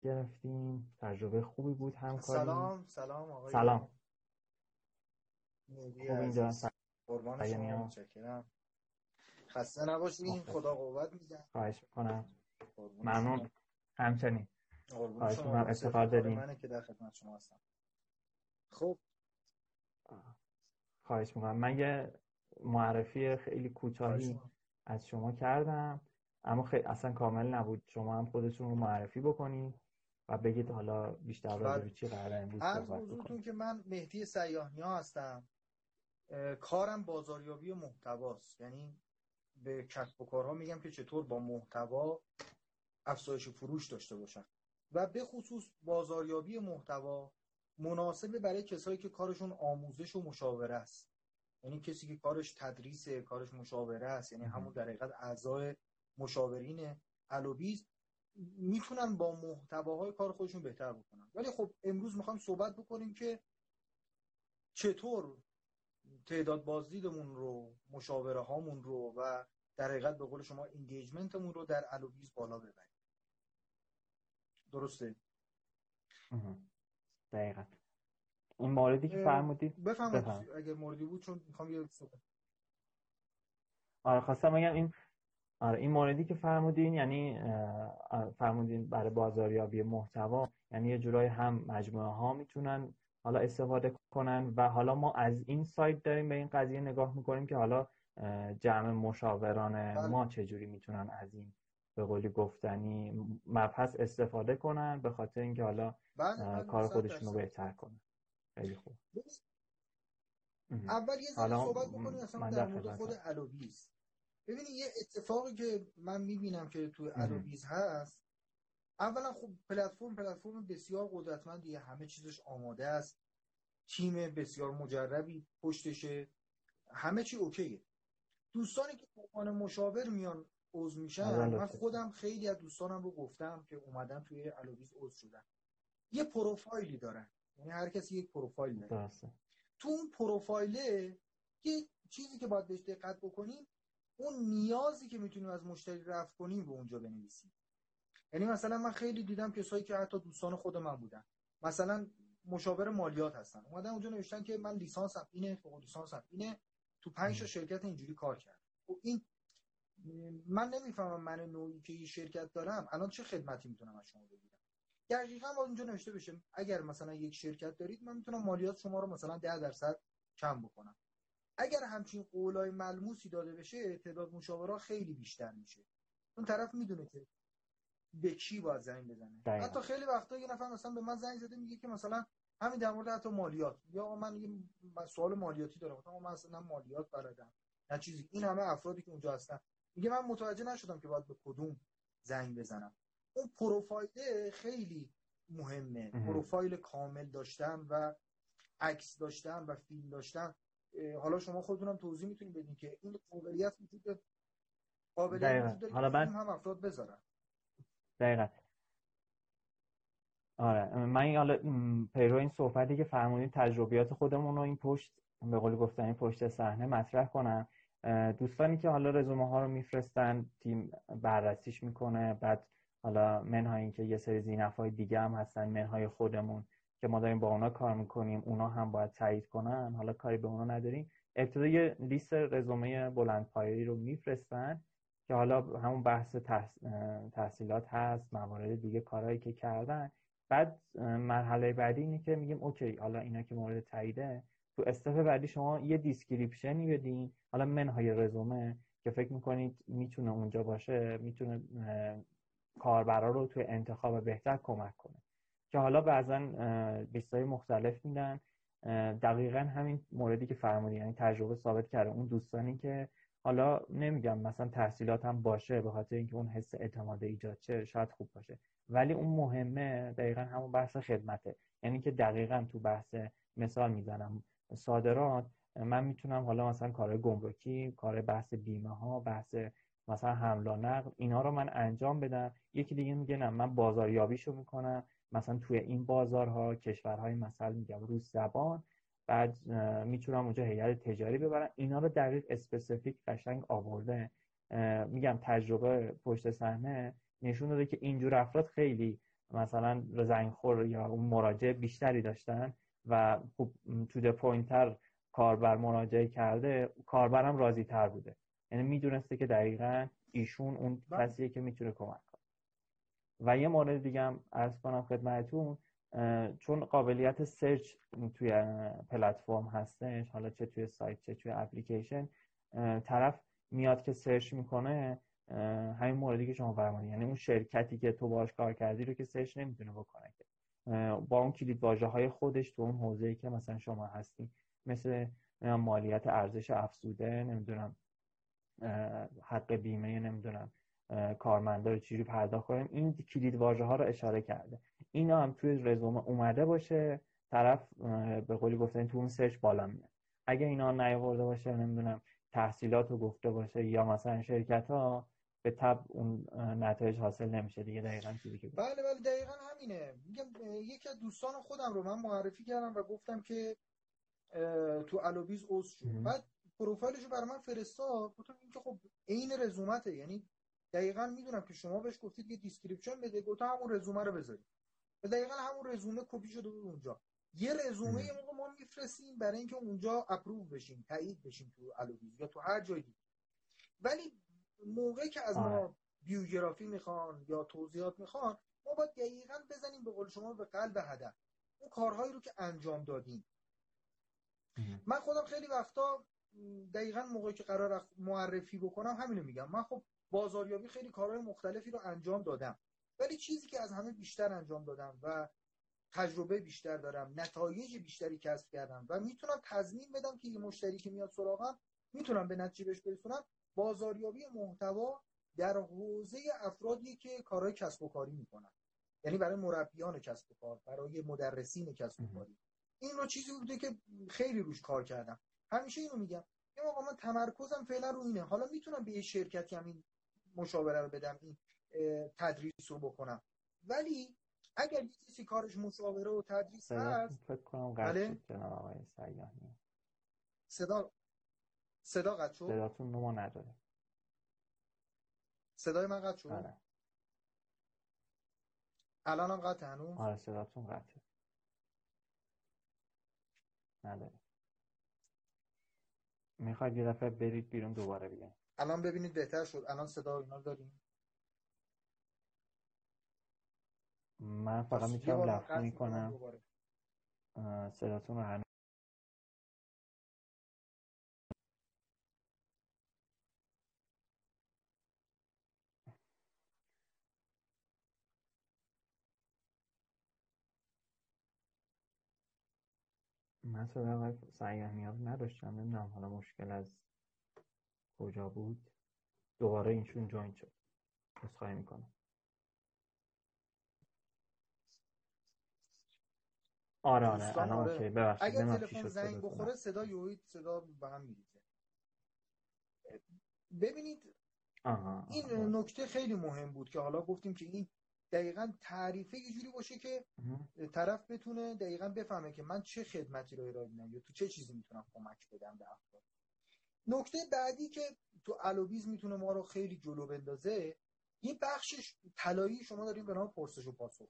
گرفتیم. تجربه خوبی بود همکاری. سلام سلام آقای سلام. خوب اینجا قربان شما. متشکرم. خسته نباشین. خدا قوت میدم خواهش می‌کنم. ممنون. همچنین. خواهش می‌کنم. افتخار داریم منه که در خدمت شما هستم. خب. خواهش می‌کنم. من یه معرفی خیلی کوتاهی از شما کردم. اما خیلی اصلا کامل نبود. شما هم خودتون رو معرفی بکنید و بگید حالا بیشتر راجع به چی قراره امروز صحبت که من مهدی سیاهنیا هستم کارم بازاریابی محتواست. یعنی به کسب و کارها میگم که چطور با محتوا افزایش فروش داشته باشن و به خصوص بازاریابی محتوا مناسبه برای کسایی که کارشون آموزش و مشاوره است. یعنی کسی که کارش تدریس کارش مشاوره است. یعنی همون در حقیقت اعضای مشاورین الوبیز می‌تونن با محتواهای کار خودشون بهتر بکنن. ولی خب امروز می‌خوام صحبت بکنیم که چطور تعداد بازدیدمون رو مشاوره هامون رو و در حقیقت به قول شما انگیجمنتمون رو در الوبیز بالا ببریم. درسته؟ دقیقا. این موردی که فرمودید بفهمید اگر موردی بود چون می‌خوام یه صحبت. آره خواستم بگم این آره این موردی که فرمودین یعنی فرمودین برای بازاریابی محتوا یعنی یه جورایی هم مجموعه ها می‌تونن حالا استفاده کنن و حالا ما از این سایت داریم به این قضیه نگاه می‌کنیم که حالا جمع مشاوران بله. ما چجوری می‌تونن از این به قولی گفتنی مبحث استفاده کنن به خاطر اینکه حالا بله، بله، کار خودشون رو بهتر کنن. خیلی خوب. اول یه صحبت بکنیم اصلا در مورد خود الوبیز ببینید یه اتفاقی که من می‌بینم که توی الوبیز هست اولا خب پلتفرم پلتفرم بسیار قدرتمندیه همه چیزش آماده است. تیم بسیار مجربی پشتشه. همه چی اوکیه. دوستانی که عنوان مشاور میان عضو میشن من خودم خیلی از دوستانم رو گفتم که اومدن توی الوبیز عضو شدن. یه پروفایلی دارن. یعنی هر کسی یک پروفایل داره. تو اون پروفایله یه چیزی که باید بهش دقت بکنیم اون نیازی که می‌تونیم از مشتری رفت کنیم رو اونجا بنویسیم. یعنی مثلا من خیلی دیدم کسایی که حتی دوستان خود من بودن. مثلا مشاور مالیات هستن. اومدن اونجا نوشتن که من لیسانسم اینه فوق لیسانسم اینه. تو پنج تا شرکت اینجوری کار کردم. و خب این من نمی‌فهمم من نوعی که این شرکت دارم. الان چه خدمتی می‌تونم از شما بگیرم؟ دقیقا اونجا نوشته بشه. اگر مثلا یک شرکت دارید من می‌تونم مالیات شما رو مثلا 10 درصد کم بکنم. اگر همچین قولای ملموسی داده بشه تعداد مشاورا خیلی بیشتر میشه. اون طرف می‌دونه که به کی باید زنگ بزنه. دقیقا. حتی خیلی وقتا یه نفر مثلا به من زنگ زده میگه که مثلا همین در مورد حتی مالیات. یا من یه سوال مالیاتی دارم. مثلا من اصلا مالیات بلدم. نه چیزی. این همه افرادی که اونجا هستن. میگه من متوجه نشدم که باید به کدوم زنگ بزنم. اون پروفایل خیلی مهمه. پروفایل کامل داشتن و عکس داشتن و فیلم داشتن حالا شما خودتونم توضیح می‌تونید بدین که این قابلیت وجود قابلیت وجود حالا هم افراد بذارن. دقیقا. آره من حالا پیرو این صحبتی که فرمودین تجربیات خودمون رو این پشت به قول گفتن این پشت صحنه مطرح کنم. دوستانی که حالا رزومه ها رو میفرستن تیم بررسیش می‌کنه بعد حالا منهای این که یه سری زینف های دیگه هم هستن منهای خودمون. که ما داریم با اونا کار می‌کنیم اونا هم باید تایید کنن حالا کاری به اونا نداریم. ابتدا یه لیست رزومه پایه‌ای رو میفرستن که حالا همون بحث تحصیلات هست موارد دیگه کارهایی که کردن. بعد مرحله بعدی اینه که میگیم اوکی حالا اینا که مورد تاییده تو step بعدی شما یه description ی بدین. حالا منهای رزومه که فکر می‌کنید می‌تونه اونجا باشه می‌تونه کاربرا رو توی انتخاب بهتر کمک کنه. که حالا بعضا لیستای مختلف میدن. دقیقا همین موردی که فرمودی یعنی تجربه ثابت کرده. اون دوستانی که حالا نمیگم مثلا تحصیلات هم باشه به خاطر اینکه اون حس اعتماد ایجاد شه شاید خوب باشه. ولی اون مهمه دقیقا همون بحث خدمته. یعنی که دقیقا تو بحث مثال می‌زنم. صادرات من می‌تونم حالا مثلا کار گمرکی کار بحث بیمه ها بحث مثلا حمل و نقل اینا رو من انجام بدم. یکی دیگه میگه نه من بازاریابیشو می‌کنم. مثلا توی این بازارها کشورهای مثلا میگم روز زبان بعد می‌تونم اونجا هیئت تجاری ببرم اینا رو دقیق اسپسیفیک قشنگ آورده میگم تجربه پشت صحنه نشون داده که اینجور افراد خیلی مثلا زنگخور یا اون مراجع بیشتری داشتن و خوب to point تر کاربر مراجعه کرده کاربرم راضی تر بوده یعنی می‌دونسته که دقیقا ایشون اون. کسیه که می‌تونه کمک و یه مورد دیگه هم عرض کنم خدمتتون چون قابلیت search توی پلتفرم هستش حالا چه توی سایت چه توی اپلیکیشن طرف میاد که سرچ می‌کنه همین موردی که شما فرمودید یعنی اون شرکتی که تو باش کار کردی رو که سرچ نمی‌تونه بکنه که. با اون کلید واژه های خودش تو اون حوزه‌ای که مثلا شما هستی مثل مالیت ارزش افزوده نمی‌دونم حق بیمه نمی‌دونم کارمندا رو چجوری پرداخت کنیم؟ این کلید واژه ها رو اشاره کرده. اینا هم توی رزومه اومده باشه طرف به قولی گفتن تو اون search بالا میاد. اگه اینا نیاورده باشه نمی‌دونم تحصیلات رو گفته باشه یا مثلا شرکت ها به تبع اون نتایج حاصل نمیشه دیگه دقیقا چیزی که بله بله دقیقا همینه. میگم یکی از دوستان خودم رو من معرفی کردم و گفتم که تو الوبیز عضو شد بعد پروفایلش رو برای من فرستاد. گفتم این که خب عین رزومته یعنی دقیقا می‌دونم که شما بهش گفتید یه description بده گفتم همون رزومه رو بذارید. و دقیقا همون رزومه کپی شده بود اونجا. یه رزومه یه موقع ما میفرستیم برای اینکه اونجا اپروو بشیم تایید بشیم تو الوبیز یا تو هر جای دیگه. ولی موقعی که از ما بیوگرافی می‌خوان یا توضیحات می‌خوان ما باید دقیقا بزنیم به قول شما به قلب هدف. اون کارهایی رو که انجام دادیم. من خودم خیلی وقتا دقیقا موقعی که قرار معرفی بکنم همینو میگم. من خب بازاریابی خیلی کارهای مختلفی رو انجام دادم. ولی چیزی که از همه بیشتر انجام دادم و تجربه بیشتر دارم نتایج بیشتری کسب کردم و می‌تونم تضمین بدم که یه مشتری که میاد سراغم می‌تونم به نتیجه بهش برسونم بازاریابی محتوا در حوزه افرادی که کارهای کسب و کاری می‌کنن. یعنی برای مربیان کسب و کار برای مدرسین کسب و کاری. این رو چیزی بوده که خیلی روش کار کردم. همیشه اینو میگم. یه آقا من تمرکزم فعلا رو اینه. حالا می‌تونم به یه شرکتی هم این مشاوره رو بدم این تدریس رو بکنم. ولی اگر کسی کارش مشاوره و تدریس هست فکر کنم بله؟ جناب آقای سیانی صدا صدا قطع شد؟ صداتون نما نداره صدای من قطع شد؟ آره الانم قطع هنوز؟ آره صداتون قطعه نداره می‌خواید یه دفعه برید بیرون دوباره بیاین الان ببینید بهتر شد. الان صدا اینا داریم. من فقط می‌تونم لفظ می‌کنم. صداتون رو من صدا سعی نداشتم نمی‌دونم حالا مشکل از کجا بود. دوباره اینشون جوین شد. خواهی می‌کنم. آره آره. الان آره. اوکی. ببخشید. اگر تلفن زنگ بخوره صدا یوید صدا به هم میریزه. ببینید آها. این نکته خیلی مهم بود که حالا گفتیم که این دقیقا تعریفه یه جوری باشه که طرف بتونه دقیقا بفهمه که من چه خدمتی رو ارائه میدم یا تو چه چیزی می‌تونم کمک بدم به افراد. نکته بعدی که تو الوبیز می‌تونه ما رو خیلی جلو بندازه یه بخشش طلایی شما داریم به نام پرسش و پاسخ.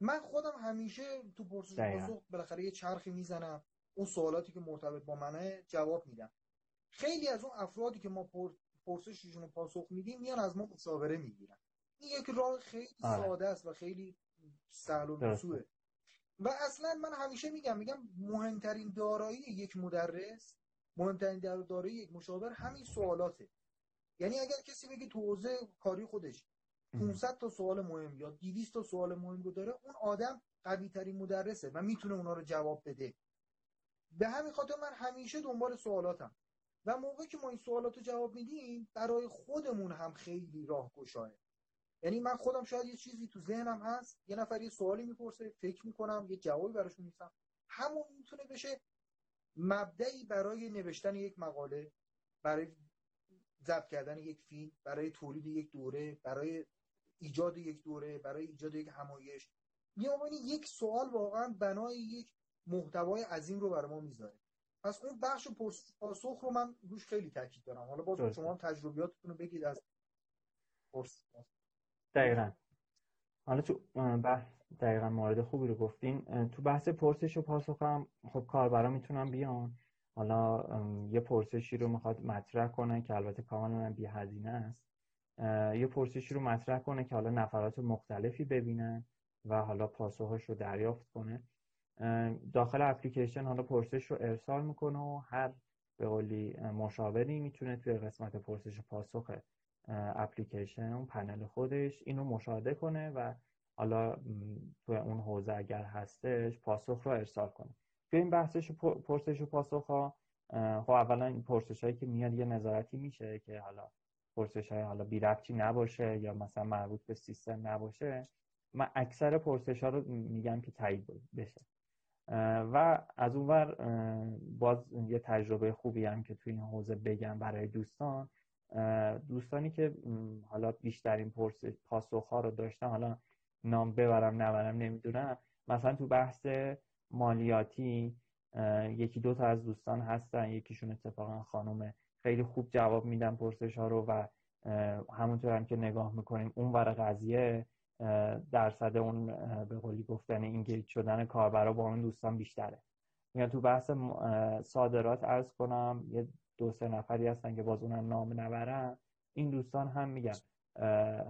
من خودم همیشه تو پرسش و پاسخ بالاخره یه چرخی می‌زنم اون سوالاتی که مرتبط با منه جواب میدم. خیلی از اون افرادی که ما پرسششون رو پاسخ میدیم میان از ما مشاوره می‌گیرن. این یک راه خیلی آره. ساده است و خیلی سهل و و اصلا من همیشه میگم میگم مهمترین دارایی یک مدرس مهمترین دارایی یک مشاور همین سوالاته. یعنی اگر کسی بگه تو حوزه کاری خودش 500 تا سوال مهم یا 200 تا سوال مهم رو داره اون آدم قوی ترین مدرسه و می‌تونه اونا رو جواب بده. به همین خاطر من همیشه دنبال سوالاتم. و موقعی که ما این سوالات رو جواب میدیم برای خودمون هم خیلی راهگشاه یعنی من خودم شاید یه چیزی تو ذهنم هست یه نفر یه سوالی می‌پرسه فکر می‌کنم یه جوابی براش میسم همون می‌تونه بشه مبدعی برای نوشتن یک مقاله برای ضبط کردن یک فیلم برای تولید یک دوره برای ایجاد یک دوره برای ایجاد یک همایش. یه یک سوال واقعا بنای یک محتوای عظیم رو برای ما می‌ذاره. پس اون بخش پاسخ رو من روش خیلی تاکید دارم. حالا باز شما تجربیاتتون رو بگید از دقیقا. حالا تو بحث دقیقا مورد خوبی رو گفتین. تو بحث پرسش و پاسخ هم خب کاربرا می‌تونن بیان. حالا یه پرسشی رو می‌خواد مطرح کنه که البته کاملا بی هزینه است. یه پرسشی رو مطرح کنه که حالا نفرات مختلفی ببینن و حالا پاسخش رو دریافت کنه. داخل اپلیکیشن حالا پرسش رو ارسال می‌کنه و هر به قولی مشاوری می‌تونه توی قسمت پرسش و پاسخ اپلیکیشن اون پنل خودش اینو مشاهده کنه و حالا توی اون حوزه اگر هستش پاسخ رو ارسال کنه. توی این بحثش پرسش و پاسخ ها خب اولا این پرسش هایی که میاد یه نظارتی میشه که حالا پرسش های حالا بی ربطی نباشه یا مثلا مربوط به سیستم نباشه. من اکثر پرسش ها رو میگم که تایید بشه. و از اونور باز یه تجربه خوبی هم که توی این حوزه بگم برای دوستان دوستانی که حالا بیشترین پرسش پاسخ ها رو داشتن حالا نام ببرم نبرم نمی‌دونم. مثلا تو بحث مالیاتی یکی دو تا از دوستان هستن یکیشون اتفاقا خانومه. خیلی خوب جواب میدن پرسش ها رو و همونطور هم که نگاه می‌کنیم اون ور قضیه درصد اون به قولی گفتن اینگیج شدن کاربرا با اون دوستان بیشتره. میگن تو بحث صادرات ارز کنم یه دو سه نفری هستن که باز اونم نام نبرن این دوستان هم میگن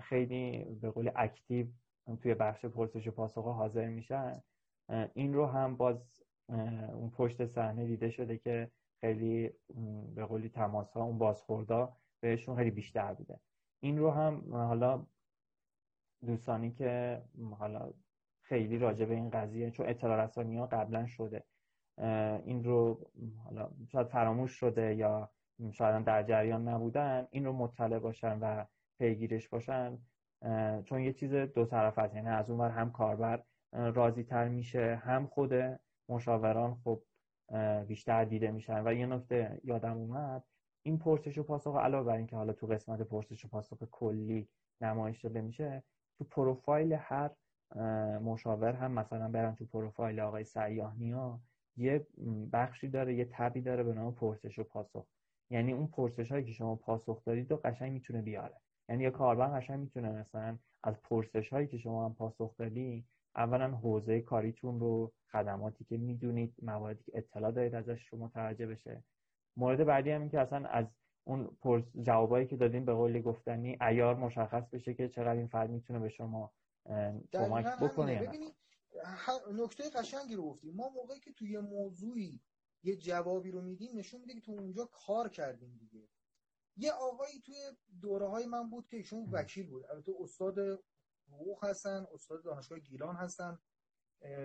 خیلی به قول اکتیو توی بخش پرسش و پاسخ حاضر میشن. این رو هم باز اون پشت صحنه دیده شده که خیلی به قولی تماس ها اون بازخوردا بهشون خیلی بیشتر بوده. این رو هم حالا دوستانی که حالا خیلی راجع به این قضیه چون اطلاع رسانی ها قبلا شده. این رو حالا شاید فراموش شده یا شاید در جریان نبودن این رو مطلع باشن و پیگیرش باشن چون یه چیز دو طرف هست. یعنی از اون هم کاربر راضی تر میشه هم خود مشاوران خب بیشتر دیده میشن. و یه نکته یادم اومد این پرسش و پاسخ علاوه بر اینکه حالا تو قسمت پرسش و پاسخ کلی نمایش داده میشه تو پروفایل هر مشاور هم مثلا برن تو پروفایل آقای سیاه نیا یه بخشی داره یه تبی داره به نام پرسش و پاسخ. یعنی اون پرسش هایی که شما پاسخ دارید و قشنگ می‌تونه بیاره. یعنی یه کاربر قشنگ می‌تونه مثلا از پرسش هایی که شما هم پاسخ دادی اولا حوزه کاریتون رو خدماتی که می‌دونید مواردی که اطلاع دارید ازش شما متوجه بشه. مورد بعدی هم این که اصلا از اون جوابایی که دادیم به قولی گفتنی ایار مشخص بشه که چقدر این فرد می‌تونه به شما کمک بکنه نکته قشنگی رو گفتیم ما موقعی که توی موضوعی یه جوابی رو میدیم نشون میده که تو اونجا کار کردیم دیگه. یه آقایی توی دوره های من بود که ایشون وکیل بود. البته استاد حقوق هستن استاد دانشگاه گیلان هستن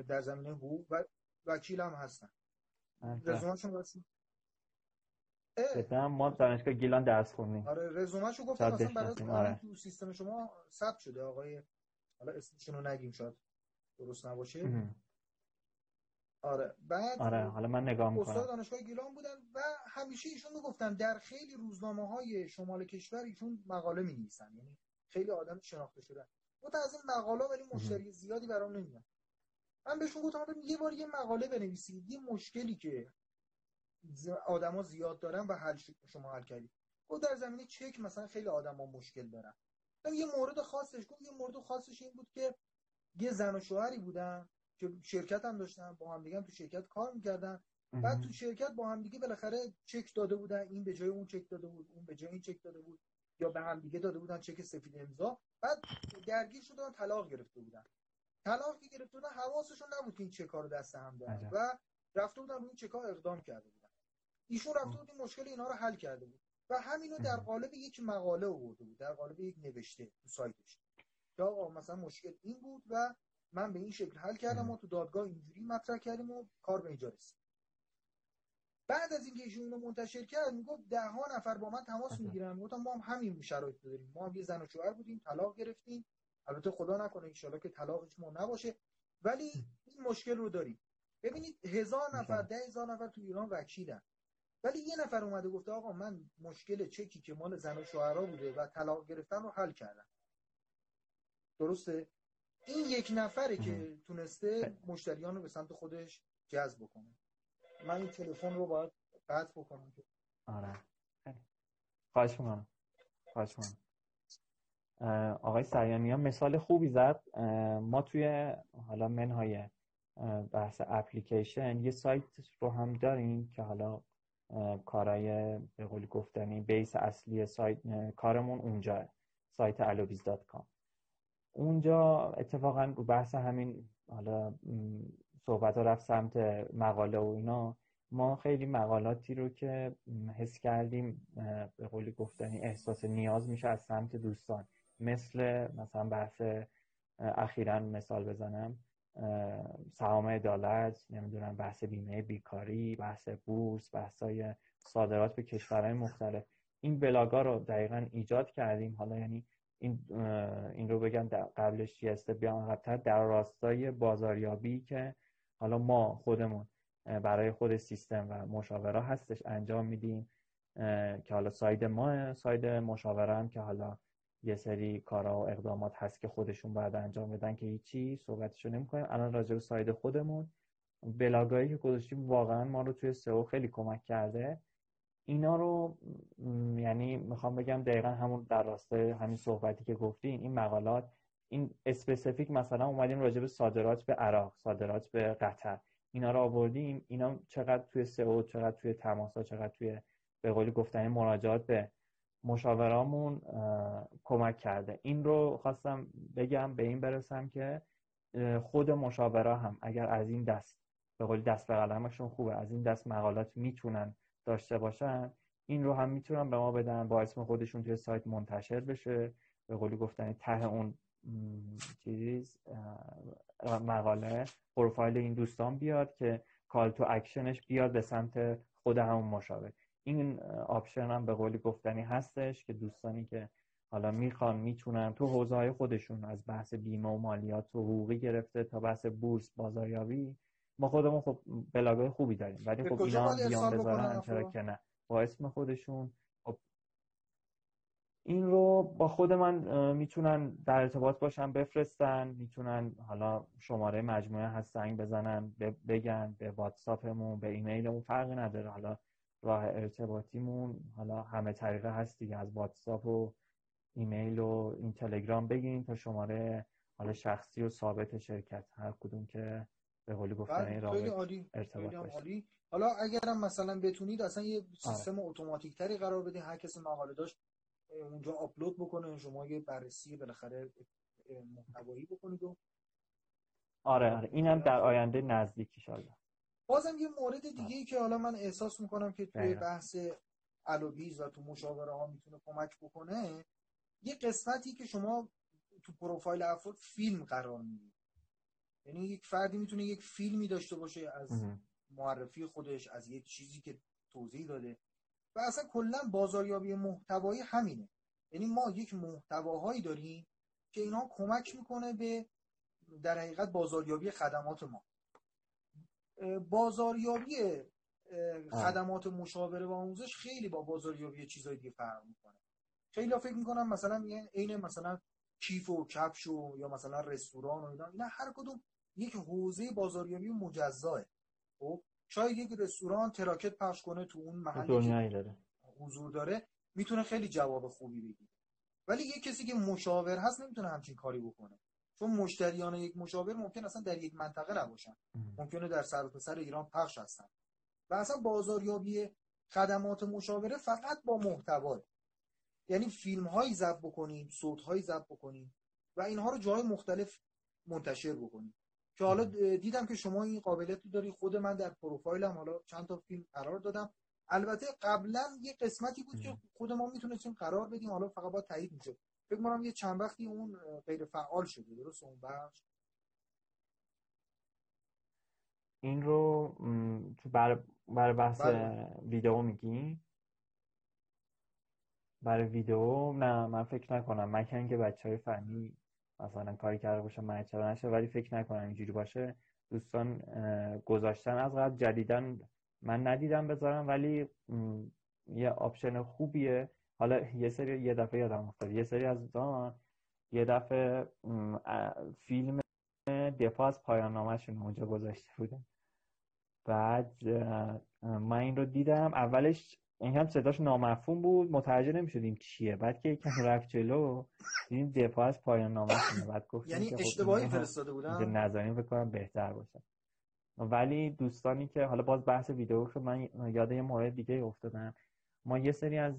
در زمینه حقوق و وکیل هم هستن. رزومه‌شون هستن ما دانشگاه گیلان درس خوندیم. آره رزومه‌شو گفتم مثلا برای آره. تو سیستم شما ثبت شده آقای حالا اسمشون رو نگیم شاید. درست نباشه؟ آره. بعد آره حالا من نگاه می‌کنم. استاد دانشگاه گیلان بودن و همیشه ایشون می‌گفتن در خیلی روزنامه های شمال کشور ایشون مقاله می نویسن یعنی خیلی آدم شناخته شدن. گفت از این مقاله ولی مشتری زیادی برام نمیاد. من بهشون گفتم یه بار یه مقاله بنویسید. یه مشکلی که آدما زیاد دارن و حل شما حل کردید گفت در زمینه چک مثلا خیلی آدما مشکل دارن. یه مورد خاصش. گفت یه مورد خاصش این بود که یه زن و شوهری بودن که شرکت هم داشتن با هم دیگه تو شرکت کار می‌کردن. بعد تو شرکت با هم دیگه بالاخره چک داده بودن این به جای اون چک داده بود اون به جای این چک داده بود یا به هم دیگه داده بودن چک سفید امضا. بعد درگیر شدن طلاق گرفته بودن. طلاق که گرفته بودن حواسشون نبود که این چکا رو دست هم دارن و رفته بودن روی این چکا اقدام کرده بودن. ایشون رفته بود این مشکل اینا رو حل کرده بود. و همینو در قالب یک مقاله آورده بود در قالب یک نوشته تو سایتش. که آقا مثلا مشکل این بود و من به این شکل حل کردم و تو دادگاه اینجوری مطرح کردیم و کار به اینجا رسید. بعد از اینکه ایشون رو منتشر کرد می‌گفت ده ها نفر با من تماس می‌گیرن. گفتم ما هم همین شرایط داریم. ما هم یه زن و شوهر بودیم طلاق گرفتیم. البته خدا نکنه ان که طلاق ما نباشه. ولی این مشکل رو داریم. ببینید هزار نفر ده هزار نفر تو ایران وکیلن. ولی یه نفر اومده گفته آقا من مشکل چکی که مال زن و شوهرها بوده و طلاق گرفتن رو حل کردم. درسته؟ این یک نفره که تونسته مشتریان رو به سمت خودش جذب بکنه. من این تلفن رو باید قطع بکنم. آره. خواهش می‌کنم. خواهش می‌کنم. آقای سریانی ها مثال خوبی زد. ما توی حالا منهای بحث اپلیکیشن یه سایت رو هم داریم که حالا کارای به قول گفتنی بیس اصلی سایت کارمون اونجا سایت alobis.com اونجا اتفاقا رو بحث همین حالا صحبت ها رفت سمت مقاله و اینا ما خیلی مقالاتی رو که حس کردیم به قولی گفتنی احساس نیاز میشه از سمت دوستان. مثل مثلا بحث اخیرا مثال بزنم سهام عدالت نمی‌دونم بحث بیمه بیکاری بحث بورس بحثای صادرات به کشورهای مختلف. این بلاگا رو دقیقا ایجاد کردیم. حالا یعنی این این رو بگم قبلش یه بیان در راستای بازاریابی که حالا ما خودمون برای خود سیستم و مشاوره هستش انجام میدیم که حالا side ما side مشاوره هم که حالا یه سری کارا و اقدامات هست که خودشون باید انجام بدن که هیچی صحبتشو نمی‌کنیم. الان راجع به side خودمون بلاگایی که گذاشتیم واقعا ما رو توی سئو خیلی کمک کرده. اینا رو یعنی می‌خوام بگم دقیقا همون در راستای همین صحبتی که گفتین این مقالات این specific مثلا اومدیم راجع به صادرات به عراق صادرات به قطر. اینا رو آوردیم اینا چقدر توی سئو چقدر توی تماسا چقدر توی به قولی گفتنی مراجعات به مشاورامون کمک کرده. این رو خواستم بگم به این برسم که خود مشاوره هم اگر از این دست به قولی دست به قلمشون خوبه. از این دست مقالات می‌تونن داشته باشن این رو هم می‌تونن به ما بدن با اسم خودشون توی سایت منتشر بشه. به قولی گفتن ته اون چیز مقاله پروفایل این دوستان بیاد که call to action ش بیاد به سمت خود همون مشاور. این option هم به قولی گفتنی هستش که دوستانی که حالا می‌خوان می‌تونن تو حوزه های خودشون از بحث بیمه و مالیات و حقوقی گرفته تا بحث بورس بازاریابی ما خودمون خب بلاگای خوبی داریم ولی خب اینا هم بیان بذارن چرا که نه. با اسم خودشون. خب این رو با خود من می‌تونن در ارتباط باشن بفرستن می‌تونن حالا شماره مجموعه هست زنگ بزنن بگن به واتساپمون به ایمیلمون فرقی نداره. حالا راه ارتباطیمون حالا همه طریقه هست دیگه از واتساپ و ایمیل و این تلگرام بگین تا شماره حالا شخصی و ثابت شرکت هر کدوم که به قولی گفتن این رابط ارتباط باشه. حالا اگرم مثلا بتونید اصلا یه سیستم اتوماتیک تری قرار بدین هر کسی مقاله داشت اونجا آپلود بکنه شما یه بررسی بالاخره محتوایی بکنید و آره آره. اینم در آینده نزدیک ان بازم یه مورد دیگه ای که حالا من احساس می‌کنم که توی بحث الوبیز و تو مشاوره ها می‌تونه کمک بکنه یه قسمتی که شما تو پروفایل افراد فیلم قرار می‌دید. یعنی یک فردی می‌تونه یک فیلمی داشته باشه از معرفی خودش از یک چیزی که توضیح داده. و اصلا کلا بازاریابی محتوایی همینه. یعنی ما یک محتواهایی داریم که اینها کمک می‌کنه به در حقیقت بازاریابی خدمات ما. بازاریابی خدمات مشاوره و آموزش خیلی با بازاریابی چیزهای دیگه فرق می‌کنه. خیلی فکر می‌کنم مثلا عین مثلا کیف و کفش و یا مثلا رستوران و اینا اینا هر کدوم یک حوزه بازاریابی مجزاه خب شاید یک رستوران تراکت پخش کنه تو اون دنیایی داره. حضور داره می‌تونه خیلی جواب خوبی بگیره. ولی یک کسی که مشاور هست نمی‌تونه همچین کاری بکنه. چون مشتریان یک مشاور ممکن اصلا در یک منطقه نباشن. ممکنه در سر ایران پخش هستن. و اصلا بازاریابی خدمات مشاوره فقط با محتوا یعنی فیلم هایی ضبط بکنیم صوت هایی ضبط بکنیم و اینها رو جای مختلف منتشر بکنیم. که حالا دیدم که شما این قابلیت رو داری خود من در پروفایلم حالا چند تا فیلم قرار دادم. البته قبلا یه قسمتی بود که خود ما می‌تونستیم قرار بدیم حالا فقط با تایید می‌شد فکر کنم یه چند وقتی اون غیر فعال شده درست؟ اون بخش؟ این رو تو بر برای بحث بله. ویدیو میگی؟ برای ویدیو نه من فکر نکنم. من که بچه های فنی مثلا کاری کرده باشه من چرا نشه ولی فکر نکنم اینجوری باشه. دوستان گذاشتن از قبل جدیدن من ندیدم بذارم ولی یه آپشن خوبیه. حالا یه سری یه دفعه یادم افتاد. یه سری از دوستان یه دفعه فیلم دفاع از پایان نامشون اونجا گذاشته بودم. بعد من این رو دیدم. اولش این هم صداش نامفهوم بود. متوجه نمی‌شدیم چیه. بعد که یکم رفت جلو این دفاع از پایان نامه بعد گفت یعنی خب اشتباهی فرستاده بودن؟ نظرین بکنم بهتر باشه. ولی دوستانی که حالا باز بحث ویدیو شد من یاد یه مورد دیگه افتادم. ما یه سری از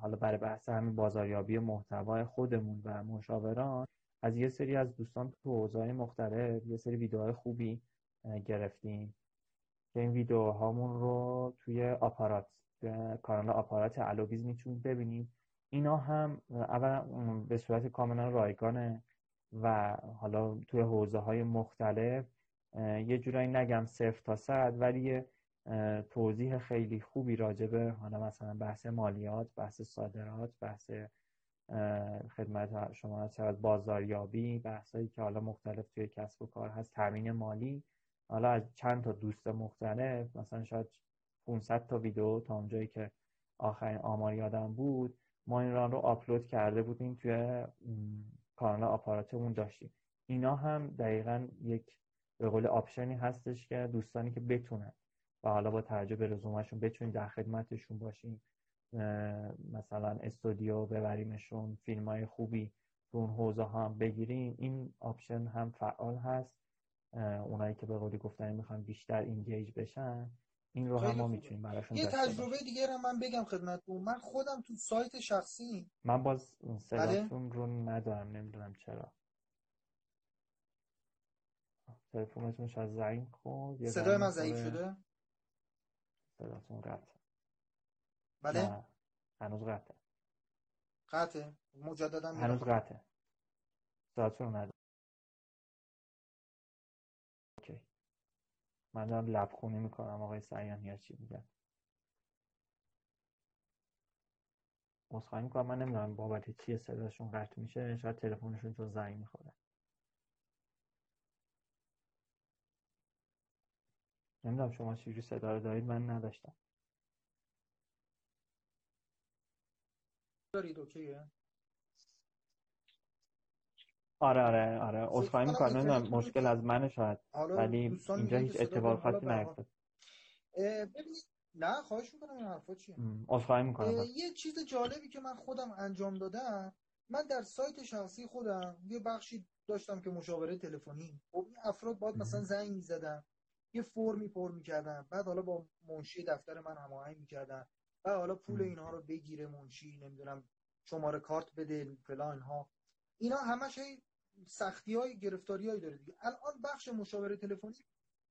حالا برای بحث همین بازاریابی محتوای خودمون و مشاوران از یه سری از دوستان تو حوزه‌های مختلف یه سری ویدیوهای خوبی گرفتیم. که این ویدیوهامون رو توی آپارات کانال آپارات الوویز می‌تونید ببینید اینا هم اولا به صورت کاملا رایگانه و حالا توی حوزه های مختلف یه جورایی نگم صفر تا صد ولی یه توضیح خیلی خوبی راجبه حالا مثلا بحث مالیات بحث صادرات بحث خدمت شما از بازاریابی بحثایی که حالا مختلف توی کسب و کار هست تامین مالی حالا از چند تا دوست مختلف مثلا شاید 500 تا ویدیو تا اونجایی که آخرین آمار یادم بود ما این ران رو آپلود کرده بودیم توی کانال آپاراتمون داشتیم. اینا هم دقیقا یک به قول option ی هستش که دوستانی که بتونن و حالا با توجه به رزومهشون بتونید در خدمتشون باشین مثلا استودیو ببریمشون فیلم های خوبی تو اون حوزه هم بگیریم این option هم فعال هست. اونایی که به قولی گفتن می‌خوان بیشتر engage بشن این رو هم ما می‌تونیم براشون یه تجربه دیگه رو من بگم خدمتتون. من خودم تو سایت شخصی من باز صداتون رو ندارم نمی‌دونم چرا. تلفنتون شاید زنگ خورد. صدای من ضعیف شده؟ صداتون قطع. بله؟ هنوز قطعه قطعه مجددا هنوز قطعه صداتون ندارم اوکی من دارم لبخونی می‌کنم آقای سعیان یا چی میگن مصخواهی می‌کنم من نمی‌دونم بابت چیه صداشون قطع میشه شاید تلفنشون تو زنگ می‌خوره. نمی‌دونم شما چجوری صدا رو دارید من نداشتم. دارید اوکیه؟ آره آره آره. عذرخواهی می‌کنم. نمی‌دونم مشکل از من شاید. ولی اینجا هیچ اتفاقاتی نیفتاد ببینید نه خواهش می‌کنم این حرفا چیه عذرخواهی می‌کنم. یه چیز جالبی که من خودم انجام دادم من در سایت شخصی خودم یه بخشی داشتم که مشاوره تلفنی. خب این افراد باید مثلا زنگ می‌زدن یه فرمی پر می‌کردن بعد حالا با منشی دفتر من هماهنگ می‌کردن. بعد حالا پول اینها رو بگیره منشی نمی‌دونم شماره کارت بده فلان ها اینا همش سختی های گرفتاری های داره دیگه. الان بخش مشاوره تلفنی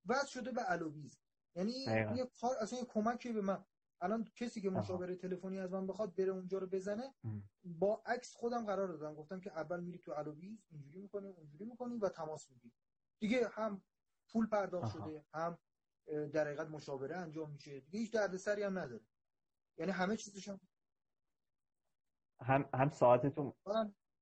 وضع شده به الوویز یعنی یه کار اصلا یه کمکی به من. الان کسی که مشاوره تلفنی از من بخواد بره اونجا رو بزنه با عکس خودم قرار دادم. گفتم که اول میری تو الوویز اینجوری می‌کنی اونجوری می‌کنی و تماس می‌گیری. دیگه هم پول پرداخت شده هم در حقیقت مشاوره انجام میشه. دیگه هیچ دردسری هم نداره. یعنی همه چیزش هم هم هم ساعتتون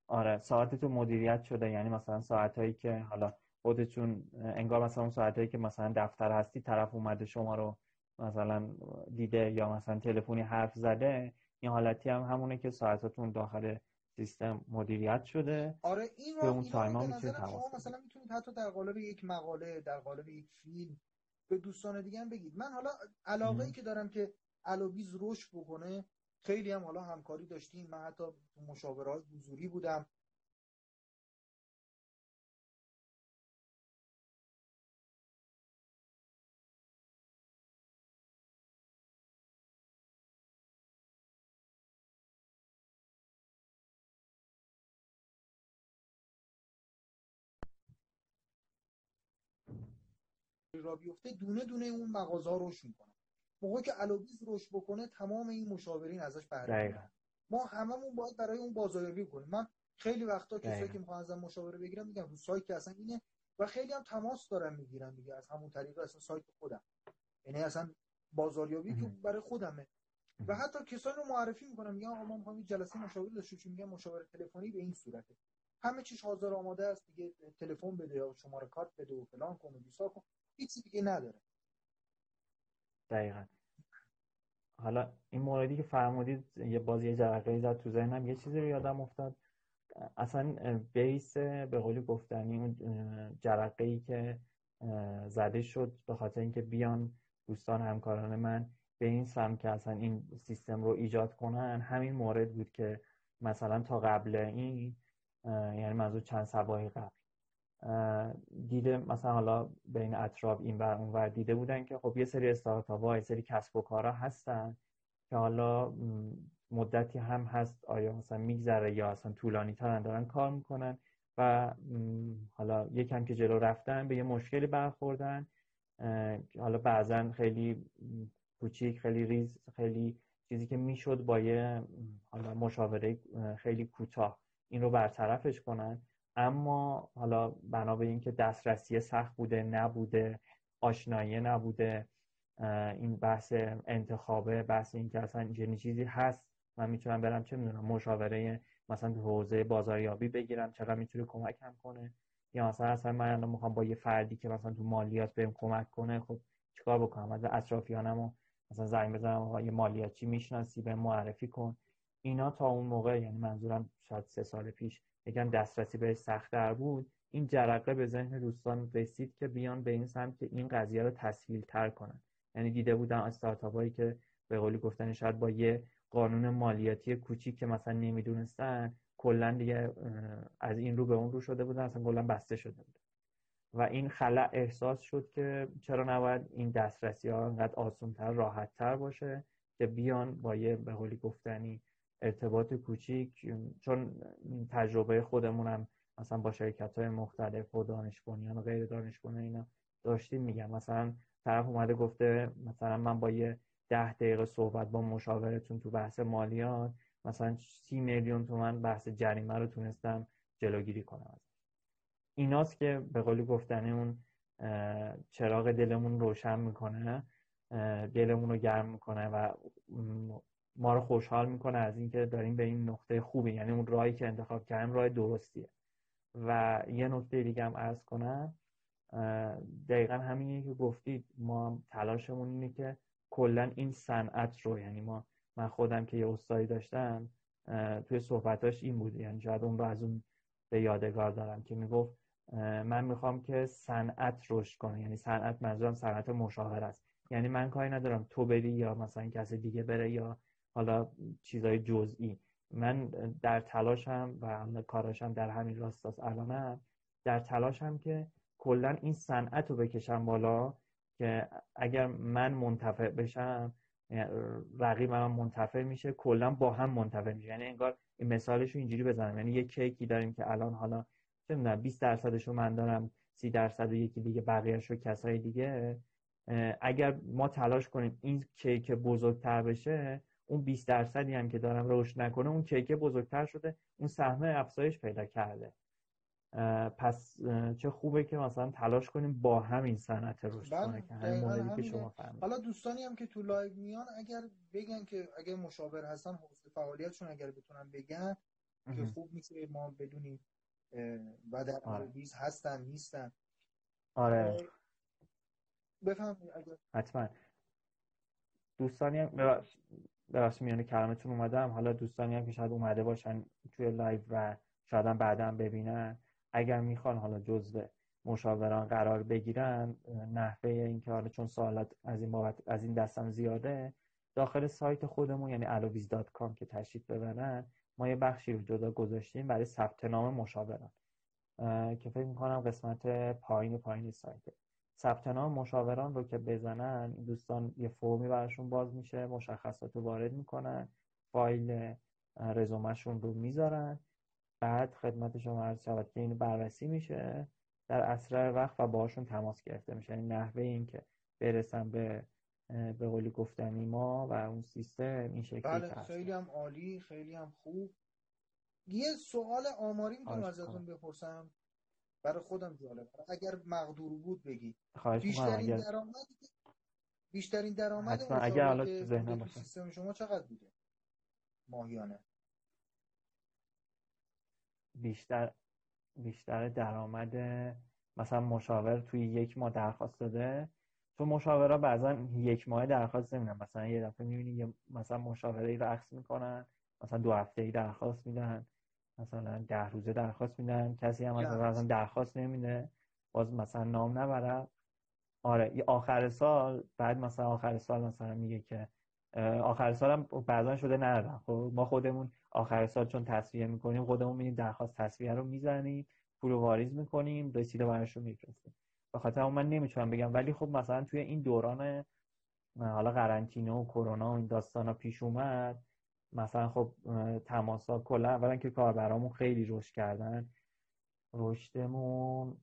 آره ساعتتون مدیریت شده. یعنی مثلا ساعتهایی که حالا خودتون انگار مثلا اون ساعتهایی که مثلا دفتر هستی طرف اومده شما رو مثلا دیده یا مثلا تلفنی حرف زده این حالتی هم همونه که ساعتتون داخل سیستم مدیریت شده. آره این به اون time ها شما مثلا می‌تونید حتی در قالب یک مقاله در قالب یک فیلم به دوستان دیگه هم بگید. من حالا علاقه ای که دارم که الوبیز رشد بکنه خیلی هم حالا همکاری داشتیم. من حتی تو مشاورات حضوری بودم. را بیفته دونه دونه اون مغازه ها رشد می‌کنن موقعی که الوبیز رشد بکنه تمام این مشاورین ازش بهره ما هممون باید برای اون بازاریابی کنیم. من خیلی وقتا کسایی که می‌خوان ازم مشاوره بگیرم میگم رو سایت که اصلا اینه و خیلی هم تماس دارن می‌گیرن دیگه از همون طریق اصلا سایت خودم. یعنی اصلا بازاریابی که برای خودمه. و حتی کسایی رو معرفی می‌کنم میگم آقا ما می‌خوایم جلسه مشاوره داشته باشیم. میگم مشاوره تلفنی به این صورته. همه چیز حاضر آماده است دیگه تلفن بده یا شماره کارت بده و فلان کن و بیسار کن. هیچ دیگه نداره. دقیقا. حالا این موردی که فرمودید یه بازی یه جرقه زد تو ذهنم یه چیزی رو یادم افتاد. اصلا بیس به قولی گفتنی اون جرقه ای که زده شد به خاطر اینکه بیان دوستان همکاران من به این سمت که اصلا این سیستم رو ایجاد کنن. همین مورد بود که مثلا تا قبل این یعنی منظور چند سباهی قبل. دیده مثلا حالا بین اطراف این ور اون ور دیده بودن که خب یه سری استارتاپ ها یه سری کسب و کارها هستن که حالا مدتی هم هست آیا مثلا میگذره یا اصلا طولانی ترن دارن کار می‌کنن و حالا یکم که جلو رفتن به یه مشکلی برخوردن حالا بعضا خیلی کوچیک خیلی ریز خیلی چیزی که می‌شد با یه حالا مشاوره خیلی کوتاه. این رو برطرفش کنن. اما حالا بنا به اینکه دسترسی سخت بوده نبوده آشنایی نبوده این بحث انتخابه بحث اینکه اصلا چنین چیزی هست. من می‌تونم برم چه می‌دونم مشاوره مثلا تو حوزه بازاریابی بگیرم چقدر می‌تونه کمکم کنه. یا مثلا اصلا من می‌خوام با یه فردی که مثلا تو مالیات بهم کمک کنه خب چیکار بکنم؟ از اطرافیانمو مثلا زنگ بزنم یه مالیاتچی می‌شناسی؟ به معرفی کن. اینا تا اون موقع یعنی منظورم شاید سه سال پیش یکم دسترسی بهش سختتر بود این جرقه به ذهن دوستان رسید که بیان به این سمت که این قضیه رو تسهیل تر کنن. یعنی دیده بودن استارتاپ هایی که به قولی گفتن شاید با یه قانون مالیاتی کوچیک که مثلا نمی‌دونستن کلا دیگه از این رو به اون رو شده بودن اصلا کلا بسته شده بود. و این خلع احساس شد که چرا نباید این دسترسی ها انقدر آسونتر راحتتر باشه که بیان با یه به قولی گفتنی ارتباط کوچیک چون تجربه خودمونم مثلا با شرکت های مختلف و دانش و غیر دانش اینا داشتیم میگم. مثلا طرف اومده گفته مثلا من با یه ده دقیقه صحبت با مشاورتون تو بحث مالیات مثلا سی میلیون تومن بحث جریمه رو تونستم جلوگیری کنم ایناست که به قولی گفتنی اون چراغ دلمون روشن می‌کنه دلمون رو گرم می‌کنه و ما رو خوشحال می‌کنه از اینکه داریم به این نقطه خوبی یعنی اون راهی که انتخاب کردیم راه درستیه. و یه نکته دیگه هم ارز کنم دقیقا همینی که گفتید. ما تلاشمون اینه که کلا این صنعت رو یعنی ما من خودم که یه استادی داشتم توی صحبتاش این بود. یعنی شاید اون رو از اون به یادگار دارم که می‌گفت من می‌خوام که صنعت رشد کنه یعنی صنعت منظورم صنعت مشاور است. یعنی من کاری ندارم تو بری یا مثلا کسی دیگه بره یا حالا چیزای جزئی. من در تلاشم و کاراشم در همین راستاست الانم در تلاشم که کلا این صنعت رو بکشم بالا که اگر من منتفع بشم رقیب من منتفع میشه کلا با هم منتفع میشه. یعنی انگار این مثالش رو اینجوری بزنم. یعنی یه کیکی داریم که الان حالا چه می‌دونم 20 درصدش رو من دارم 30 درصد و یکی دیگه بقیه‌اش رو کسای دیگه. اگر ما تلاش کنیم این کیک بزرگتر بشه اون 20 درصدی هم که دارم رشد نکنه اون کیک بزرگتر شده اون سهم افزایش پیدا کرده. پس چه خوبه که مثلا تلاش کنیم با همین صنعت رشد بله، کنه که همین موردی که شما فرمودید حالا دوستانی هم که تو live میان اگر بگن که اگر مشاور هستن حوزه فعالیتشون اگر بتونن بگن که خوب نیست ما بدونیم و در آره. هستن نیستن. آره. بفهم حتما. دوستانی هم ببخشید میانه کلامتون اومدم. حالا دوستانی هم که شاید اومده باشن توی live و شاید هم بعدا ببینن. اگر می‌خوان حالا جزء مشاوران قرار بگیرن نحوه اینکه حالا چون سوالات از این بابت از این دستم زیاده داخل سایت خودمون یعنی aloviz.com که تشریف ببرن ما یه بخشی رو جدا گذاشتیم برای ثبت نام مشاوران. که فکر می‌کنم قسمت پایین پایین سایته. ثبت نام مشاوران رو که بزنن دوستان یه فرمی براشون باز میشه مشخصات رو وارد می‌کنن فایل رزومهشون رو می‌ذارن. بعد خدمت شما عرض شود که این بررسی میشه در اسرع وقت و باشون تماس گرفته میشه. یعنی نحوه این که برسن به به قولی گفتنی ما و اون سیستم این شکلی بله خیلی هم عالی خیلی هم خوب. یه سوال آماری می‌تونم ازتون بپرسم. برای خودم جالب. اگر مقدور بود بگی. بیشترین درآمد بیشترین درآمد اگر حالا تو سیستم شما چقدر بوده؟ ماهیانه. بیشتر بیشتر درآمد مثلا مشاور توی یک ماه درخواست داده. تو مشاورا بعضا یک ماه درخواست نمیدن. مثلا یه دفعه می‌بینی مثلا مشاوره ای رو می‌کنن مثلا دو هفته ای درخواست میدن. مثلا ده روزه درخواست میدن. کسی هم مثلا درخواست نمیده. باز مثلا نام نبره. آره آخر سال بعد مثلا آخر سال مثلا میگه که آخر سال هم بعضا شده ندادن. خب ما خودمون آخر سال چون تصویه می‌کنیم خودمون میریم درخواست تصویه رو می‌زنیم پول رو واریز می‌کنیم رسید برش رو میفرستیم. به خاطر من نمی‌تونم بگم. ولی خب مثلا توی این دوران حالا قرنطینه و کرونا و این داستان ها پیش اومد. مثلا خب تماسا کلا اولا که کاربرامون خیلی رشد کردن. رشدمون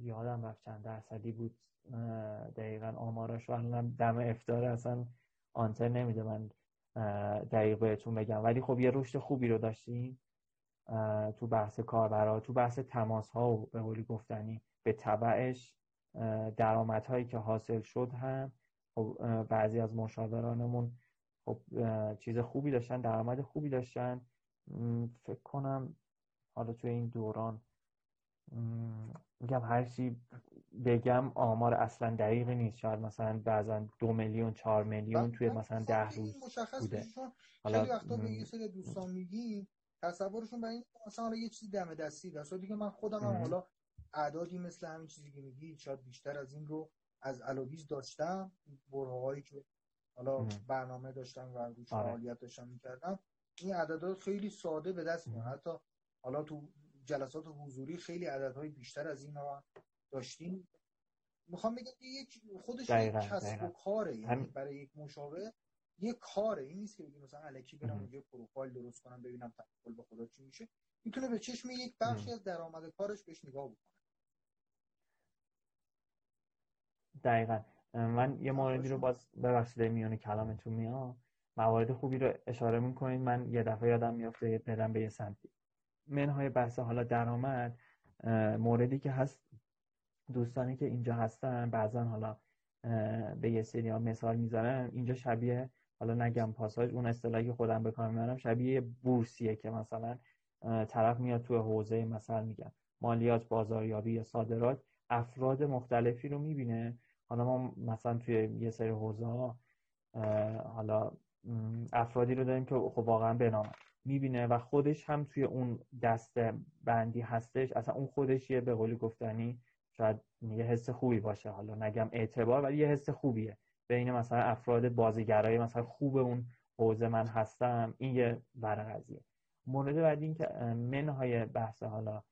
یادم رفت چند درصدی بود. دقیقا آماراش رو دم افتاره اصلا آنتر نمیده. من دقیق بهتون بگم. ولی خب یه رشد خوبی رو داشتیم تو بحث کاربرا تو بحث تماس ها و به قولی گفتنی. به طبعش درآمدهایی که حاصل شد هم خب بعضی از مشاورانمون خب چیز خوبی داشتن درآمد خوبی داشتن. فکر کنم حالا توی این دوران میگم هر چی بگم آمار اصلا دقیقی نیست. شاید مثلا بعضا دو میلیون چهار میلیون توی مثلا ده روز بوده. حالا خیلی وقتا به یه سری دوستان میگیم تصورشون برای این مثلا یه چیزی دم دستی در دیگه من خودم هم حالا اعدادی مثل همین چیزی که میگی شاید بیشتر از این رو از الویز داشتم. برهایی که حالا برنامه داشتم و روش آره. فعالیت داشتم می‌کردم. این عددات خیلی ساده به دست میاد. حتی حالا تو جلسات حضوری خیلی عددهای بیشتر از این رو داشتیم. می‌خوام بگم یک خودش یک کسب و کاره یعنی برای یک مشاور یه کاره. این نیست که بگیم مثلا الکی برم یه پروفایل درست کنم ببینم تحول به خدا چی میشه. می‌تونه به چشم یک بخشی از درآمد کارش بهش نگاه بکنه. دقیقا. من یه موردی رو باز ببخشید میونه کلامتون میاد موارد خوبی رو اشاره می‌کنید من یه دفعه یادم میافته برم به یه سمتی. منهای بحث حالا درآمد موردی که هست دوستانی که اینجا هستن بعضا حالا به یه سری ها مثال می‌زنن. اینجا شبیه حالا نگم پاساژ اون اصطلاحی خودم به کار می‌برم شبیه بورسیه که مثلا طرف میاد تو حوزه مثلا میگم مالیات بازاریابی یا صادرات افراد مختلفی رو می‌بینه. حالا ما مثلا توی یه سری حوزه حالا افرادی رو داریم که خب واقعا بنامن می‌بینه و خودش هم توی اون دست بندی هستش اصلا اون خودش یه به قولی گفتنی شاید یه حس خوبی باشه. حالا نگم اعتبار ولی یه حس خوبیه. بین مثلا افراد بازیگرای مثلا خوب اون حوزه من هستم این یه بر قضیه مورد بعدی این که منهای بحث حالا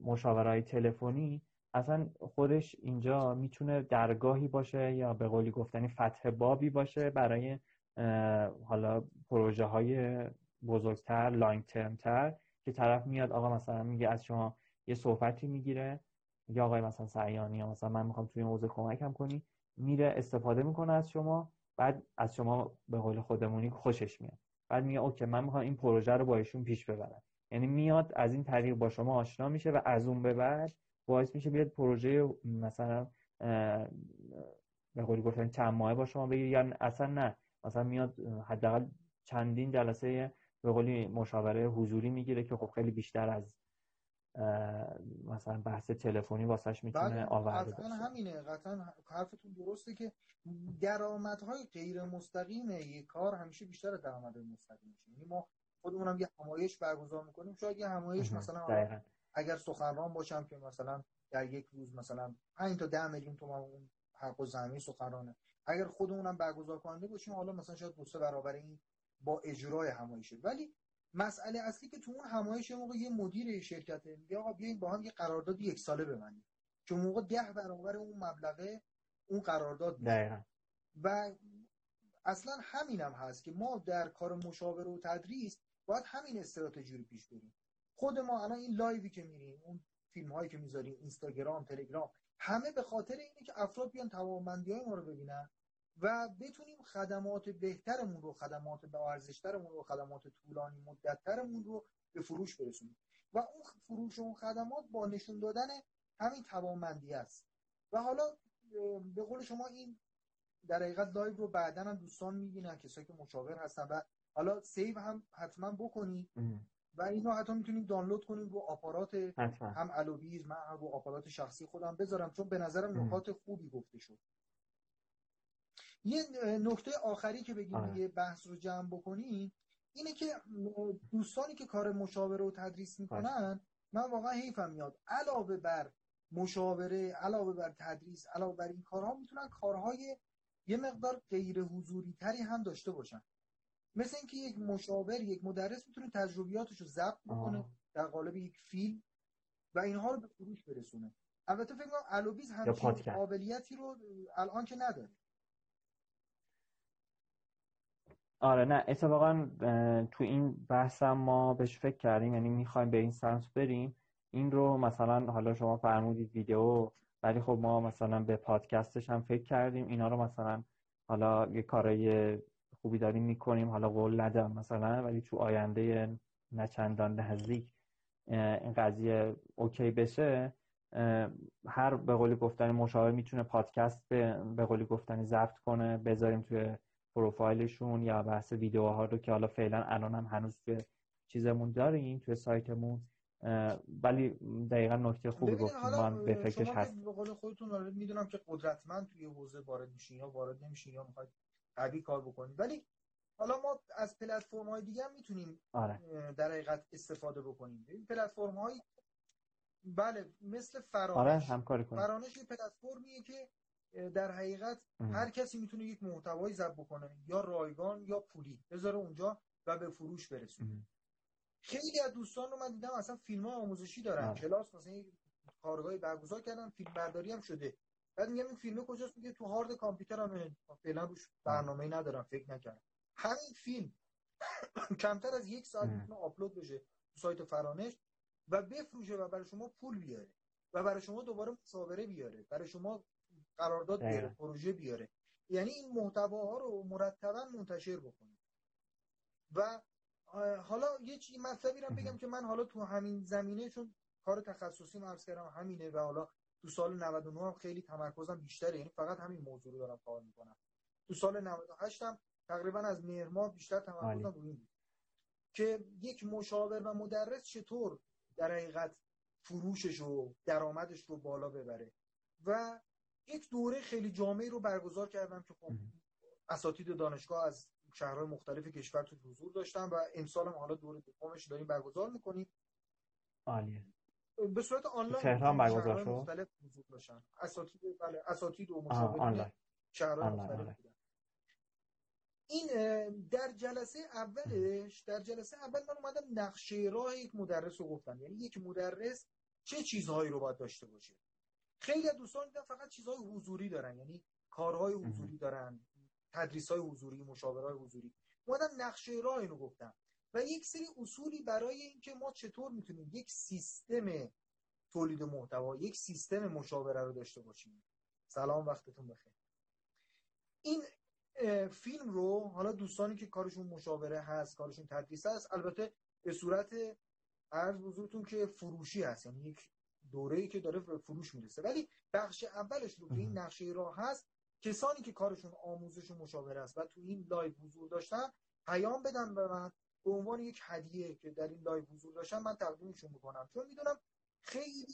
مشاورهای تلفنی اصلا خودش اینجا می‌تونه درگاهی باشه یا به قولی گفتنی فتح بابی باشه برای حالا پروژه های بزرگتر لانگ ترم تر که طرف میاد آقا مثلا میگه از شما یه صحبتی می‌گیره یا آقای مثلا سعیانی یا مثلا من می‌خوام توی این حوزه کمکم کنی میره استفاده می‌کنه از شما بعد از شما به قول خودمونی خوشش میاد. بعد میگه اوکی من می‌خوام این پروژه رو با ایشون پیش ببرم. یعنی میاد از این طریق با شما آشنا میشه و از اون به بعد باعث میشه بیاد پروژه مثلا به قول گفتن چند ماه با شما بگیره یا اصلا نه. مثلا میاد حداقل چندین جلسه به قولی مشاوره حضوری می‌گیره که خب خیلی بیشتر از مثلا بحث تلفنی واسش می‌تونه آورده قطعا همینه. قطعا حرفتون درسته که درآمدهای غیر مستقیم یک کار همیشه بیشتر از درآمد مستقیم میشه. یعنی ما خودمون هم یه همایش برگزار می‌کنیم. شاید یه همایش مثلا اگر سخنران باشم که مثلا در یک روز مثلا 5 تا 10 میلیون تومان اون حق و زمین سخنرانه. اگر خودمونم برگزار کننده باشیم حالا مثلا شاید دو سه برابر این با اجرای همایشه. ولی مسئله اصلی که تو اون همایش موقع یه مدیر شرکته. میگه آقا بیاین با هم یه قرارداد یک ساله ببندیم. که موقع ده برابر اون مبلغه اون قرارداد دقیقا. و اصلا همینم هم هست که ما در کار مشاوره و تدریس باید همین استراتژی رو پیش بریم. خود ما الان این لایوی که میریم اون فیلم هایی که می‌ذاریم اینستاگرام تلگرام همه به خاطر اینه که افراد بیان توانمندی های ما رو ببینن و بتونیم خدمات بهترمون رو خدمات با ارزشترمون رو خدمات طولانی مدتترمون رو به فروش برسونیم. و اون فروش اون خدمات با نشون دادن همین توانمندی است. و حالا به قول شما این در حقیقت live رو بعدا هم دوستان می‌بینن کسایی که مشاور هستن و حالا save هم حتما بکنید. و اینو حتی می‌تونیم دانلود کنیم رو آپارات هم الوبیز من هم رو آپارات شخصی خودم بذارم چون به نظرم نکات خوبی گفته شد. یه نکته آخری که بگیم آره. یه بحث رو جمع بکنیم اینه که دوستانی که کار مشاوره و تدریس می‌کنن من واقعا حیفم میاد. علاوه بر مشاوره علاوه بر تدریس علاوه بر این کارها می‌تونن کارهای یه مقدار غیر حضوری تری هم داشته باشن. مثل اینکه یک مشاور یک مدرس می‌تونه تجربیاتش رو ضبط بکنه در قالب یک فیلم و اینها رو به فروش برسونه. البته فکر کنم الوبیز همچین قابلیتی رو الان که نداره. آره نه اتفاقا تو این بحثم ما بهش فکر کردیم یعنی می‌خوایم به این سمت بریم. این رو مثلا حالا شما فرمودید ویدیو ولی خب ما مثلا به پادکستش هم فکر کردیم. اینا رو مثلا حالا یه کارای خوبی داریم می‌کنیم. حالا قول ندم مثلا ولی تو آینده نچندان نزدیک این قضیه اوکی بشه هر به قولی گفتن مشاور می‌تونه پادکست به, به قولی گفتن ضبط کنه بذاریم توی پروفایلشون یا بحث ویدیوها رو که حالا فعلا الان هم هنوز توی چیزمون داریم توی سایتمون. ولی دقیقا نکته خوبی گفتیم. من به فکرش هست. به قول خودتون می‌دونم که قدرتمند توی حوزه وارد میشین یا وارد نمیشین یا می‌خواید قوی کار بکنید ولی حالا ما از پلتفرم های دیگه هم می‌تونیم آره. در حقیقت استفاده بکنیم. این پلتفرم های بله مثل فرانش. آره همکاری کنیم. فرانش یه پلتفرمیه که در حقیقت هر کسی می‌تونه یک محتوایی ضبط بکنه. یا رایگان یا پولی. بذاره اونجا و به فروش برسونه. خیلی از دوستان رو من دیدم اصلا فیلم های آموزشی دارن. کلاس مثلا کارگاهی برگزار کردن فیلم برداری هم شده. بعد میگم این فیلم کجاست؟ میگه تو هارد کامپیوتر هم فعلا روش برنامه ندارم فکر نکردم. همین فیلم کمتر از یک ساعت می‌تونه آپلود بشه تو سایت فرانش و بفروشه و برای شما پول بیاره و برای شما دوباره مشاوره بیاره برای شما قرارداد بیاره پروژه بیاره. یعنی این محتواها رو مرتبا منتشر بکنید و حالا یه چیزی مطلبی رو بگم که من حالا تو همین زمینه چون کار تخصصی عرض کردم همینه و حالا تو سال 99 هم خیلی تمرکزم بیشتره. یعنی فقط همین موضوع رو دارم کار می‌کنم. تو سال 98 هم تقریبا از مهر ماه بیشتر تمرکزم روی این که یک مشاور و مدرس چطور در حقیقت فروشش و درآمدش رو بالا ببره. و یک دوره خیلی جامعی رو برگزار کردم که خب اساتید دانشگاه از شهرهای مختلف کشور تو حضور داشتم و امسال هم حالا دوره دومش داریم برگزار می‌کنیم. عالیه. به صورت آنلاین تهران برگزار شد؟ مختلف حضور داشتن. اساتید بله اساتید و مشاورین شهرهای مختلف بودن. این در جلسه اولش در جلسه اول من اومدم نقشه راه یک مدرس رو گفتم. یعنی یک مدرس چه چیزهایی رو باید داشته باشه؟ خیلی از دوستان دیدن فقط چیزهای حضوری دارن. یعنی کارهای حضوری دارن تدریس های حضوری مشاورهای حضوری. اومدم نقشه راه اینو گفتم. و یک سری اصولی برای اینکه ما چطور می‌تونیم یک سیستم تولید محتوا یک سیستم مشاوره رو داشته باشیم. سلام وقتتون بخیر. این فیلم رو حالا دوستانی که کارشون مشاوره هست کارشون تدریس هست البته به صورت عرض بزرگتون که فروشی هست یعنی یک دوره ای که داره به فروش می‌رسه. ولی بخش اولش رو که این نقشه راه هست کسانی که کارشون آموزش و مشاوره است و تو این live حضور داشتن پیام بدن به من به عنوان یک هدیه که در این live حضور داشتن من تقدیمشون می‌کنم. چون می‌دونم خیلی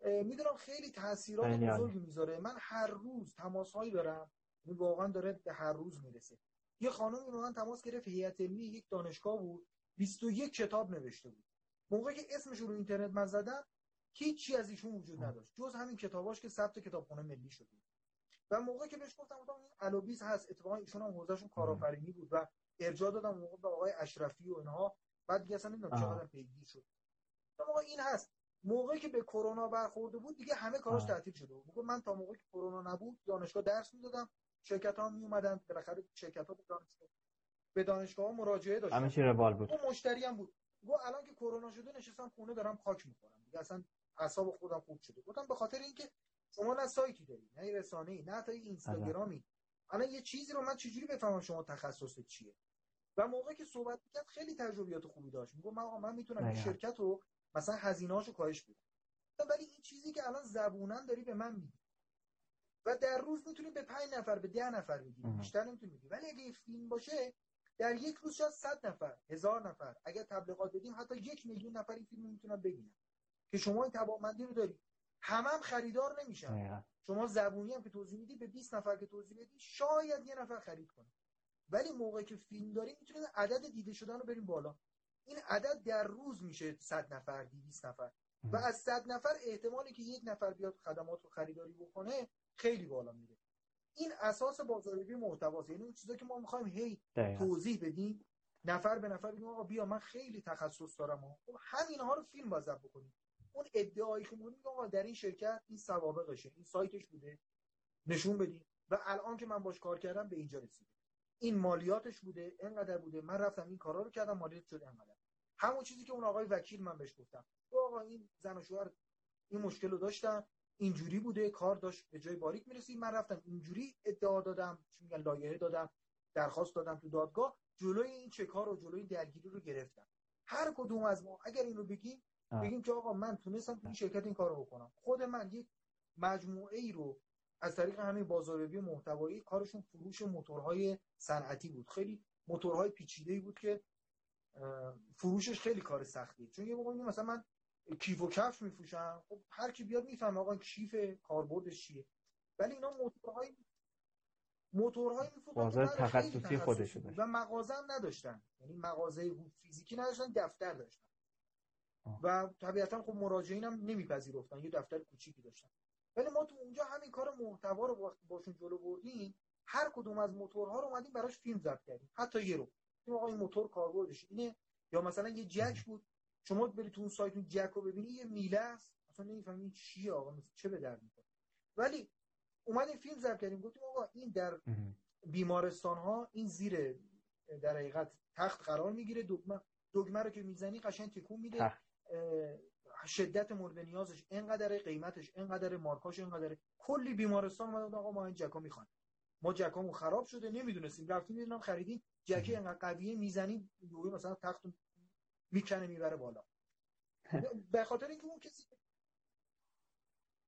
می‌دونم خیلی تاثیرات بزرگی می‌ذاره. من هر روز تماس هایی دارم این واقعا داره به هر روز می‌رسه. یه خانم به من تماس گرفت هیئت علمی یک دانشگاه بود 21 کتاب نوشته بود. موقعی که اسمش رو اینترنت من زدم هیچی از ایشون وجود نداشت. جز همین کتاباش که ثبت کتابخونه ملی شده و موقعی که بهش گفتم گفتم این الوبیز هست اتفاقا ایشون هم حوزهشون کارآفرینی بود و ارجاع دادم موقع به آقای اشرفی و اینها. بعد دیگه اصلا نمی‌دونم چقدر پیگیر شد. موقع این هست. موقعی که به کرونا برخورده بود دیگه همه کاراش تعطیل شده بود. من تا موقعی که کرونا نبود دانشگاه درس می‌دادم. شرکت ها می اومدن بالاخره شرکت ها به دانشگاه به دانشگاه ها مراجعه داشتن. همه چی روال بود. اون مشتری هم بود. گو الان که کرونا شده نشستم خونه دارم خاک می‌کنم دیگه اصلا اعصاب خودم خوب شده. گفتم به خاطر اینکه شما نه سایتی داری نه رسانه ای نه حتی اینستاگرامی. الان یه چیزی رو من چجوری بفهمم شما تخصصت چیه؟ و موقعی که صحبت کرد خیلی تجربیات خوبی داشت. میگم من من می‌تونم این شرکت رو مثلا هزینه‌اشو کاهش بدم. ولی این چیزی که الان زبونن داری به من میگی. و در روز می‌تونی به 5 نفر به 10 نفر بگی. بیشتر نمی‌تونی بگی. ولی اگه فیلم باشه در یک روز شاید 100 نفر هزار نفر اگر تبلیغات بدیم حتی یک میلیون نفر این فیلم می‌تونن ببینن. که شما این توانمندی رو داری. همم هم خریدار نمیشن. شما زبونی هم که توضیح میدی به 20 نفر که توضیح بدی شاید یه نفر خرید کنه. ولی موقعی که فیلم داریم می‌تونید عدد دیده شدن رو بریم بالا. این عدد در روز میشه 100 نفر 200 نفر. و از صد نفر احتمالی که یک نفر بیاد خدمات رو خریداری بکنه خیلی بالا میره. این اساس بازاریابی محتواست. یعنی اون چیزا که ما می‌خوایم هی توضیح بدیم نفر به نفر بگیم آقا بیا من خیلی تخصص دارم. و خب همینها رو فیلم بازم بکنیم. اون ادعایی که میگیم آقا در این شرکت این سوابقشه این سایتش بوده نشون بدیم. و الان که من باش کار کردم به اینجا رسیده این مالیاتش بوده اینقدر بوده. من رفتم این کارا رو کردم مالیات شد اینقدر. همون چیزی که اون آقای وکیل من بهش گفتم. آقا این زن و شوهر این مشکل رو داشتن اینجوری بوده کار داشت به جای باریک می‌رسید من رفتم اینجوری ادعا دادم چی میگن لایحه دادم درخواست دادم تو دادگاه جلوی این چکار رو جلوی درگیری رو گرفتم. هر کدوم از ما اگر اینو بگیم بگیم که آقا من تونستم تو این شرکت این کارو بکنم. خود من یک مجموعه ای رو از طریق همین بازاریابی محتوایی کارشون فروش موتورهای صنعتی بود. خیلی موتورهای پیچیده بود که فروشش خیلی کار سختیه چون یه موقع مثلا من کیف و کفش میفروشم خب هر کی بیاد می‌فهمه آقا کیف کاربردش چیه. ولی اینا موتورهای موتورهای بازار تخصصی خودش و مغازه هم نداشتن. یعنی مغازه فیزیکی نداشتن دفتر داشتن. و طبیعتا خب مراجعین هم نمیپذیرفتن یه دفتر کوچیکی داشتن. ولی ما تو اونجا همین کار محتوا رو باشون جلو بردیم هر کدوم از موتورها رو اومدیم براش فیلم ضبط کردیم. حتی یه رو. این آقا این موتور کاربردش اینه. یا مثلا یه جک بود. شما برید تو اون سایت اون جک رو ببینی یه میله است. اصلا نمی‌فهمی چیه آقا چه به درد می‌خوره. ولی اومدیم فیلم ضبط کردیم. گفتیم آقا این در بیمارستان ها این زیر در حقیقت تخت قرار می‌گیره. دگمه دگمه رو که می‌زنی قشنگ تکون میده. شدت مورد نیازش اینقدر قیمتش اینقدر مارکاش اینقدر کلی بیمارستان اومدن آقا ما این جکا می‌خوان. ما جکامون خراب شده نمی‌دونستیم. رفتیم می‌دونم خریدیم. جکی اینقدر قویه می‌زنی یوری مثلا تخت می‌کنه می‌بره بالا. به خاطر اینکه اون کسی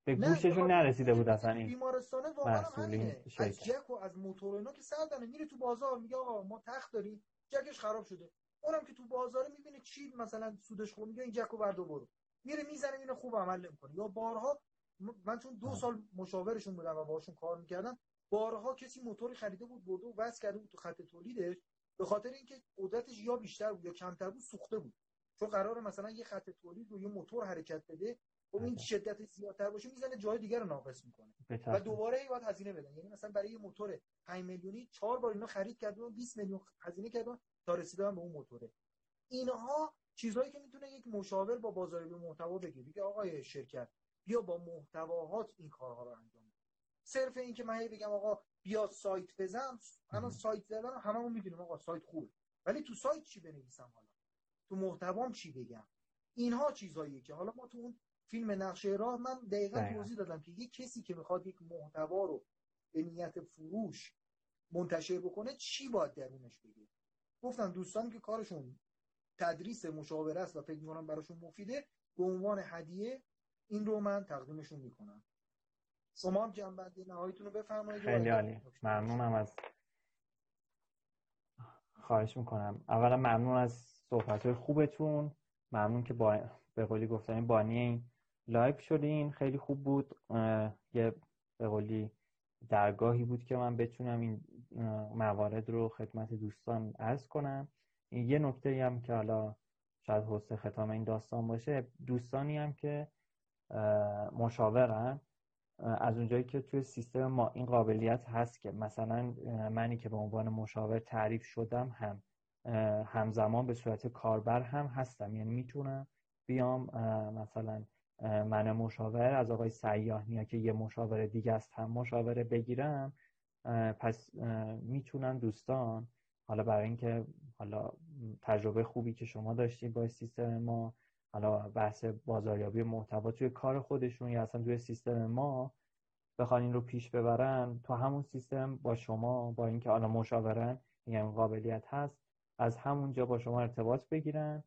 به گوششون نرسیده بود اصلا این بیمارستانه واقعا همینه. از جک و از موتور اینا که سردنه میره تو بازار میگه آقا ما تخت داریم. جکش خراب شده. اونم که تو بازار می‌بینه چی مثلا سودش خوب میگه این جکو بردو برو. میره می‌زنه اینو خوب عمل نمی‌کنه. یا بارها من چون دو سال مشاورشون بودم و باشون کار می‌کردم بارها کسی موتوری خریده بود برده و وصل کرده بود تو خط تولیدش به خاطر اینکه قدرتش یا بیشتر بود یا کمتر بود سوخته بود. چون قرار مثلا یه خط تولید رو یه موتور حرکت بده و خب این شدت زیادتر باشه می‌زنه جای دیگر رو ناقص می‌کنه. و دوباره ای باید هزینه بدن. یعنی مثلا برای یه موتور 5 میلیونی 4 بار اینا خرید کردن و 20 میلیون هزینه کردن تا رسیدن به اون موتوره. اینها چیزهایی که می‌تونه یک مشاور با بازاریابی محتوا بگه. بگه آقای شرکت بیا با محتواهات این کارها رو انجام بده. صرف این که من بگم آقا بیا سایت بزن الان سایت زدن هممون می‌دونیم آقا سایت خوبه. ولی تو سایت چی بنویسم حالا؟ تو محتوام چی بگم؟ اینها چیزهایی که حالا ما تو اون فیلم نقشه راه من دقیقا توضیح دادم که یک کسی که می‌خواد یک محتوا رو به نیت فروش منتشر بکنه چی باید درونش بگه؟ گفتم دوستان که کارشون تدریس مشاوره است و فکر می‌کنم براشون مفیده به عنوان هدیه این رو من تقدیمشون می‌کنم. هم جنبندی نهاییتون رو بفرمایید. خیلی عالی. ممنونم از خواهش می‌کنم. اولا ممنون از صحبت خوبتون. ممنون که با به قولی گفتن بانی این لایو شدین. خیلی خوب بود. یه به قولی درگاهی بود که من بتونم این موارد رو خدمت دوستان عرض کنم. یه نکته هم که حالا شاید حسن ختام این داستان باشه دوستانی هم که مشاورن از اونجایی که توی سیستم ما این قابلیت هست که مثلا منی که به عنوان مشاور تعریف شدم هم همزمان به صورت کاربر هم هستم. یعنی می‌تونم بیام مثلا من مشاور از آقای سیاه که یه مشاور دیگه است هم مشاوره بگیرم پس می‌تونن دوستان حالا برای اینکه حالا تجربه خوبی که شما داشتید با سیستم ما حالا بحث بازاریابی محتوا توی کار خودشون یا اصلا توی سیستم ما بخوان این رو پیش ببرن تو همون سیستم با شما با اینکه حالا مشاورن یعنی قابلیت هست از همونجا با شما ارتباط بگیرن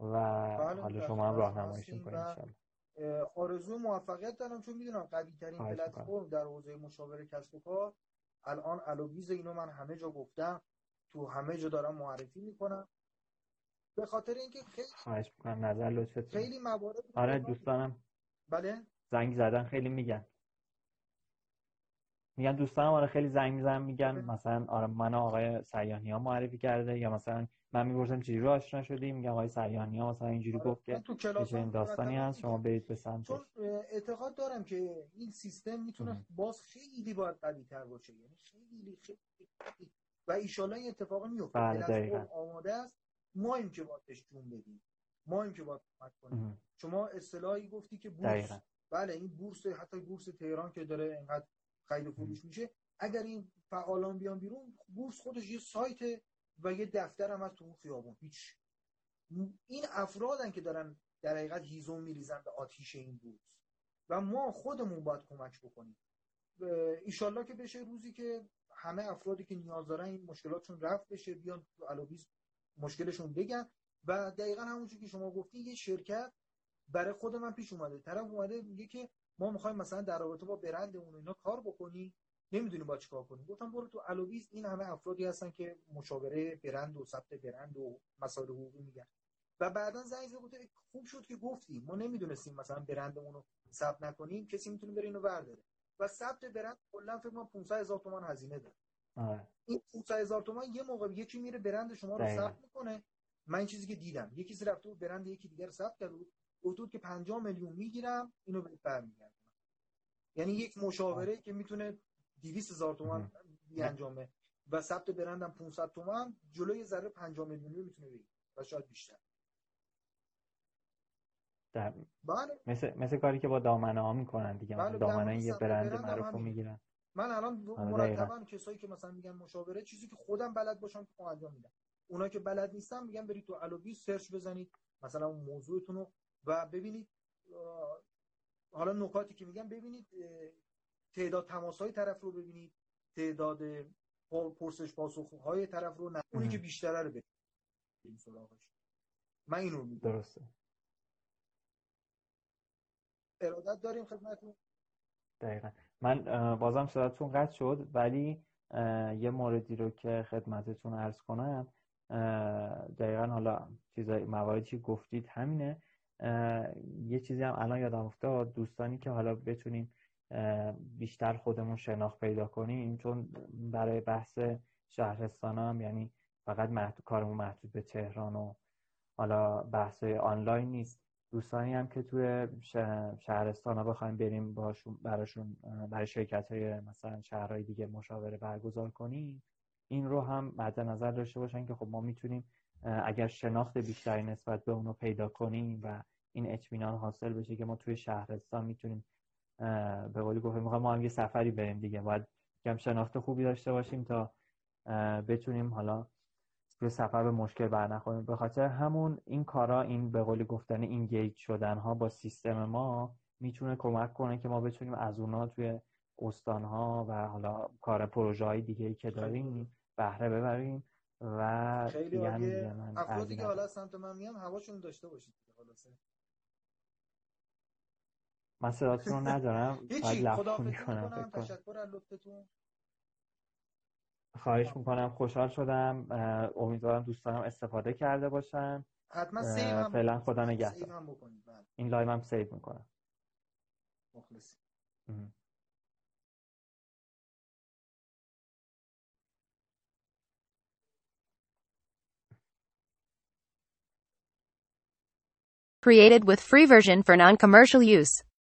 و بله، حالا شما هم راهنماییش کنید آرزو موفقیت دارم چون می‌دونم قوی ترین پلتفرم در حوزه مشاوره کسب و کار. الان الویز اینو من همه جا گفتم تو همه جا دارم معرفی می‌کنم. به خاطر اینکه خیلی خواهش می‌کنم نظر لطفتون خیلی موارد آره دوستانم. بله؟ زنگ زدن خیلی میگن. میگن دوستانم آره خیلی زنگ می‌زنن میگن مثلا آره من آقای سیانی ها معرفی کرده یا مثلا من می‌پرسم چجوری رو آشنا شدی؟ میگم آقای سیانی ها مثلا اینجوری آره. گفت که این داستانی هست شما برید به سمت چون اعتقاد دارم که این سیستم می‌تونه باز خیلی باید قوی تر باشه. یعنی خیلی خیلی و ایشالله این اتفاق میفته بله آماده است. ما این که باید جون بدیم. ما این که باید کمک کنیم. شما اصطلاحی گفتی که بورس بله این بورس حتی بورس تهران که داره اینقدر خرید فروش میشه اگر این فعالان بیان بیرون بورس خودش یه سایت و یه دفتر هم از تو اون خیابون. هیچ. این افرادن که دارن در حقیقت هیزم میریزن به آتیش این بورس. و ما خودمون باید کمک بکنیم. ایشالله که بشه روزی که همه افرادی که نیاز دارن این مشکلاتشون رفت بشه بیان تو الویز مشکلشون بگن. و دقیقا همونجور که شما گفتی یه شرکت برای خود من پیش اومده. طرف اومده میگه که ما می‌خوایم مثلا در رابطه با برندمون اینا کار بکنی نمی‌دونیم با چیکار کنیم. گفتم برو تو الویز این همه افرادی هستن که مشاوره برند و ثبت برند و مسائل حقوقی میگن. و بعدا زنگ زد خوب شد که گفتی. ما نمی‌دونستیم مثلا برندمون رو ثبت نکنیم. کسی می‌تونه بره اینو برداره. و ثبت برند کلا فکر کنم 500 هزار تومان هزینه داره. آه. این 500 هزار تومان یه موقع یکی میره برند شما رو ثبت می‌کنه. من این چیزی که دیدم یکی رفته بود برند یکی دیگر ثبت کرد بود که 50 میلیون می‌گیرم اینو بهت برمیگردم یعنی یک مشاوره که می‌تونه 200 هزار تومان انجامه و ثبت برندم 500 تومان جلوی ذره 50 میلیونی می‌تونه بگیره. و شاید بیشتر. در... بله. مثل, مثل کاری که با دامنه ها می‌کنن دیگه. بله دامنه یه برند معروف می‌گیرن. من الان آره، مرتبا کسایی که مثلا میگن مشاوره چیزی که خودم بلد باشم که انجام میدم. اونا که بلد نیستن میگن برید تو الوبی سرچ بزنید. مثلا اون موضوعتون رو و ببینید حالا نکاتی که میگم ببینید تعداد تماس های طرف رو ببینید. تعداد پرسش پاسخ های طرف رو نه اونی که بیشتره رو ببینید. من اینو میگم. درسته. ارادت داریم خدمتتون. دقیقا. من بازم صداتون قطع شد ولی یه موردی رو که خدمتتون ارز کنم. دقیقا حالا چیزای مواردی گفتید همینه. یه چیزی هم الان یادم افتاد دوستانی که حالا بتونیم بیشتر خودمون شناخت پیدا کنیم چون برای بحث شهرستان هم یعنی فقط محدود کارمون محدود به تهران و حالا بحث آنلاین نیست. دوستانی هم که توی شهرستان ها بخوایم بریم باشون براشون برای شرکت های مثلا شهرهای دیگه مشاوره برگزار کنیم این رو هم مد نظر داشته باشن که خب ما می‌تونیم اگر شناخت بیشتری نسبت به اونو پیدا کنیم و این اطمینان حاصل بشه که ما توی شهرستان می‌تونیم به قولی می‌خوایم ما هم یه سفری بریم دیگه. باید کم شناخت خوبی داشته باشیم تا بتونیم حالا توی سفر به مشکل برنخوریم. به خاطر همون این کارا این به قولی گفتن این گیج شدن ها با سیستم ما می‌تونه کمک کنه که ما بتونیم از اونا توی استان ها و حالا کار پروژه های دیگه ای که داریم بهره ببریم و خیلی عالیه. افرادی که حالا سمت من میان هواشون داشته باشید خلاصه. من صداتون رو ندارم هیچی. خدا می‌کنم تشکر از لطفتون. خواهش می‌کنم. خوشحال شدم. امیدوارم دوستانم استفاده کرده باشن. حتما save هم فعلا خدا نگهدار. بله. این live هم save می‌کنم. مخلصی Created with free version for non-commercial use.